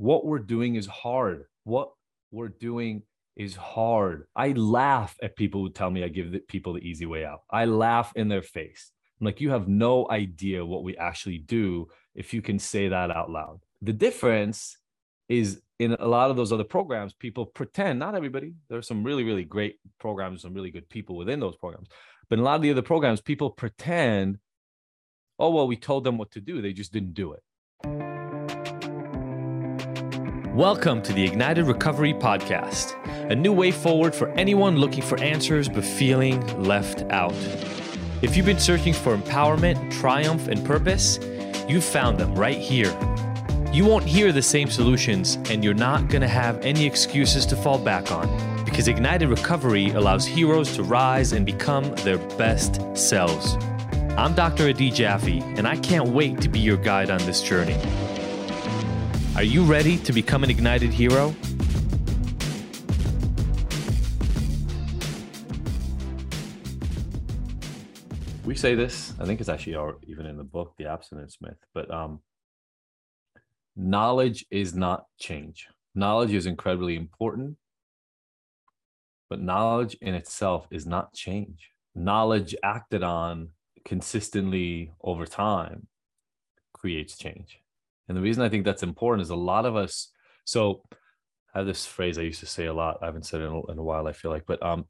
what we're doing is hard. What we're doing is hard. I laugh at people who tell me I give the, people the easy way out. I laugh in their face. I'm like, you have no idea what we actually do if you can say that out loud. The difference is in a lot of those other programs, people pretend, not everybody, there are some really, really great programs, some really good people within those programs. But in a lot of the other programs, people pretend, oh, well, we told them what to do. They just didn't do it. Welcome to the Ignited Recovery Podcast, a new way forward for anyone looking for answers but feeling left out. If you've been searching for empowerment, triumph, and purpose, you've found them right here. You won't hear the same solutions, and you're not going to have any excuses to fall back on because Ignited Recovery allows heroes to rise and become their best selves. I'm Dr. Adi Jaffe, and I can't wait to be your guide on this journey. Are you ready to become an ignited hero? We say this, I think it's actually even in the book, The Abstinence Myth, but um, knowledge is not change. Knowledge is incredibly important, but knowledge in itself is not change. Knowledge acted on consistently over time creates change. And the reason I think that's important is a lot of us. So I have this phrase I used to say a lot. I haven't said it in a, in a while, I feel like, but um,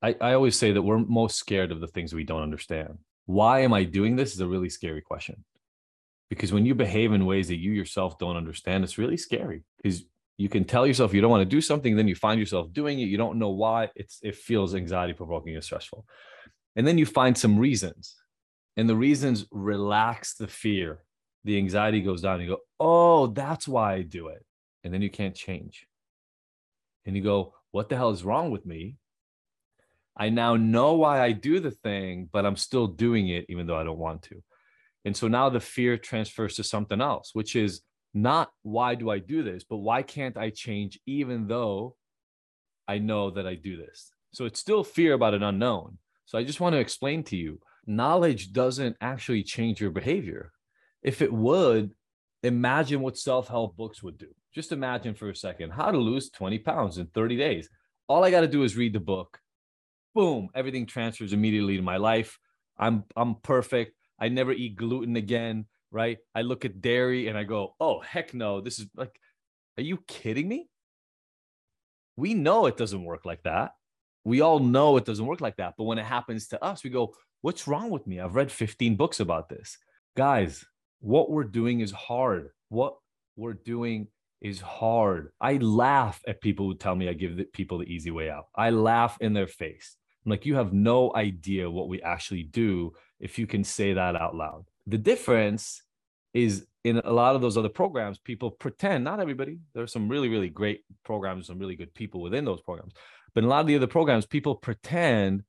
I, I always say that we're most scared of the things we don't understand. Why am I doing this is a really scary question. Because when you behave in ways that you yourself don't understand, it's really scary because you can tell yourself you don't want to do something, then you find yourself doing it. You don't know why. It's it feels anxiety provoking and stressful. And then you find some reasons. And the reasons relax the fear the anxiety goes down. You go, oh, that's why I do it. And then you can't change. And you go, what the hell is wrong with me? I now know why I do the thing, but I'm still doing it even though I don't want to. And so now the fear transfers to something else, which is not why do I do this, but why can't I change even though I know that I do this? So it's still fear about an unknown. So I just want to explain to you knowledge doesn't actually change your behavior if it would, imagine what self help books would do. Just imagine for a second how to lose 20 pounds in 30 days. All I got to do is read the book. Boom, everything transfers immediately to my life. I'm I'm perfect. I never eat gluten again, right? I look at dairy and I go, "Oh, heck no. This is like are you kidding me?" We know it doesn't work like that. We all know it doesn't work like that. But when it happens to us, we go, "What's wrong with me? I've read 15 books about this." Guys, what we're doing is hard. What we're doing is hard. I laugh at people who tell me I give the, people the easy way out. I laugh in their face. I'm like, you have no idea what we actually do if you can say that out loud. The difference is in a lot of those other programs, people pretend, not everybody, there are some really, really great programs, some really good people within those programs. But in a lot of the other programs, people pretend,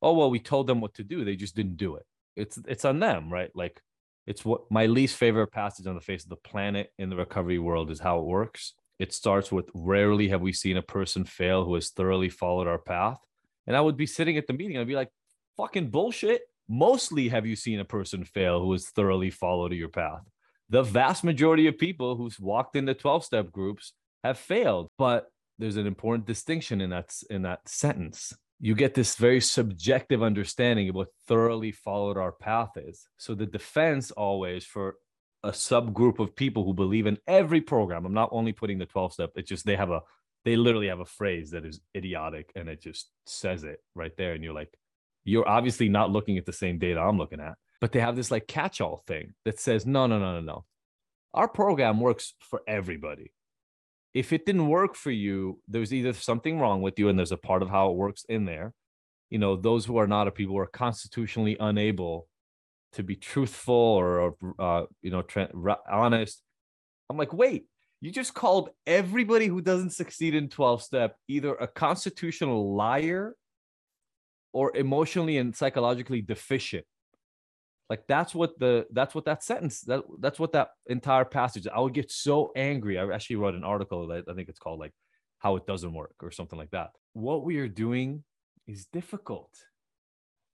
oh, well, we told them what to do. They just didn't do it. It's it's on them, right? Like it's what my least favorite passage on the face of the planet in the recovery world is how it works. It starts with rarely have we seen a person fail who has thoroughly followed our path. And I would be sitting at the meeting, I'd be like, fucking bullshit. Mostly have you seen a person fail who has thoroughly followed your path. The vast majority of people who's walked into 12 step groups have failed. But there's an important distinction in that in that sentence you get this very subjective understanding of what thoroughly followed our path is. So the defense always for a subgroup of people who believe in every program, I'm not only putting the 12 step, it's just they have a they literally have a phrase that is idiotic and it just says it right there. And you're like, you're obviously not looking at the same data I'm looking at. But they have this like catch-all thing that says, no, no, no, no, no. Our program works for everybody if it didn't work for you, there's either something wrong with you, and there's a part of how it works in there. You know, those who are not a people who are constitutionally unable to be truthful or, uh, you know, honest. I'm like, wait, you just called everybody who doesn't succeed in 12 step either a constitutional liar or emotionally and psychologically deficient like that's what the that's what that sentence that that's what that entire passage. I would get so angry. I actually wrote an article that I think it's called like how it doesn't work or something like that. What we are doing is difficult.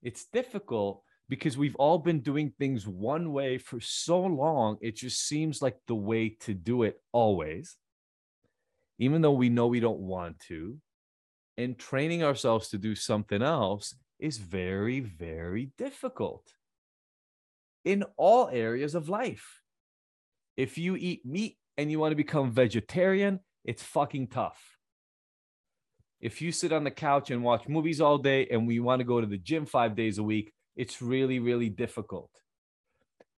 It's difficult because we've all been doing things one way for so long, it just seems like the way to do it always, even though we know we don't want to. And training ourselves to do something else is very, very difficult in all areas of life. If you eat meat and you want to become vegetarian, it's fucking tough. If you sit on the couch and watch movies all day and we want to go to the gym five days a week, it's really, really difficult.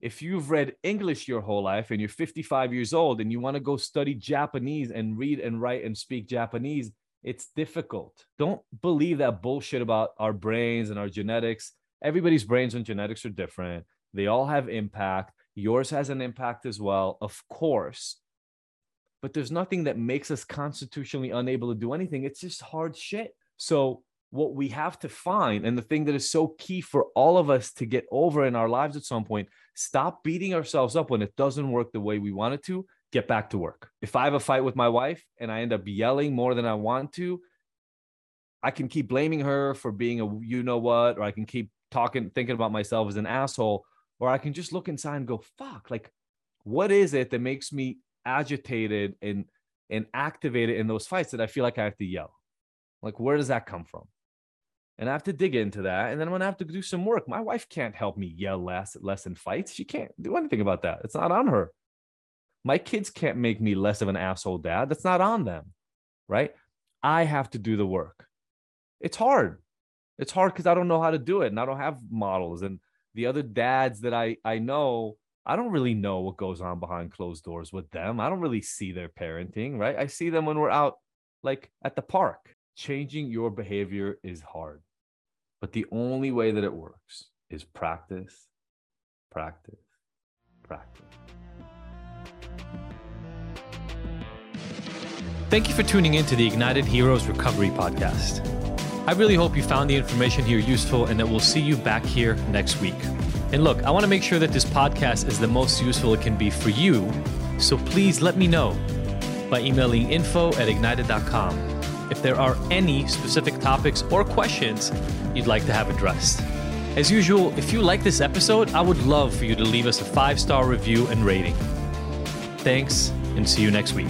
If you've read English your whole life and you're 55 years old and you want to go study Japanese and read and write and speak Japanese, it's difficult. Don't believe that bullshit about our brains and our genetics. Everybody's brains and genetics are different. They all have impact. Yours has an impact as well, of course. But there's nothing that makes us constitutionally unable to do anything. It's just hard shit. So, what we have to find, and the thing that is so key for all of us to get over in our lives at some point, stop beating ourselves up when it doesn't work the way we want it to. Get back to work. If I have a fight with my wife and I end up yelling more than I want to, I can keep blaming her for being a you know what, or I can keep talking, thinking about myself as an asshole, or I can just look inside and go, fuck, like, what is it that makes me agitated and and activated in those fights that I feel like I have to yell? Like, where does that come from? And I have to dig into that. And then I'm gonna have to do some work. My wife can't help me yell less, less in fights. She can't do anything about that. It's not on her. My kids can't make me less of an asshole dad. That's not on them. Right. I have to do the work. It's hard. It's hard because I don't know how to do it and I don't have models. And the other dads that I, I know, I don't really know what goes on behind closed doors with them. I don't really see their parenting, right? I see them when we're out like at the park. Changing your behavior is hard. But the only way that it works is practice, practice, practice. Thank you for tuning in to the Ignited Heroes Recovery Podcast. I really hope you found the information here useful and that we'll see you back here next week. And look, I want to make sure that this podcast is the most useful it can be for you, so please let me know by emailing info at ignited.com if there are any specific topics or questions you'd like to have addressed. As usual, if you like this episode, I would love for you to leave us a five star review and rating. Thanks, and see you next week.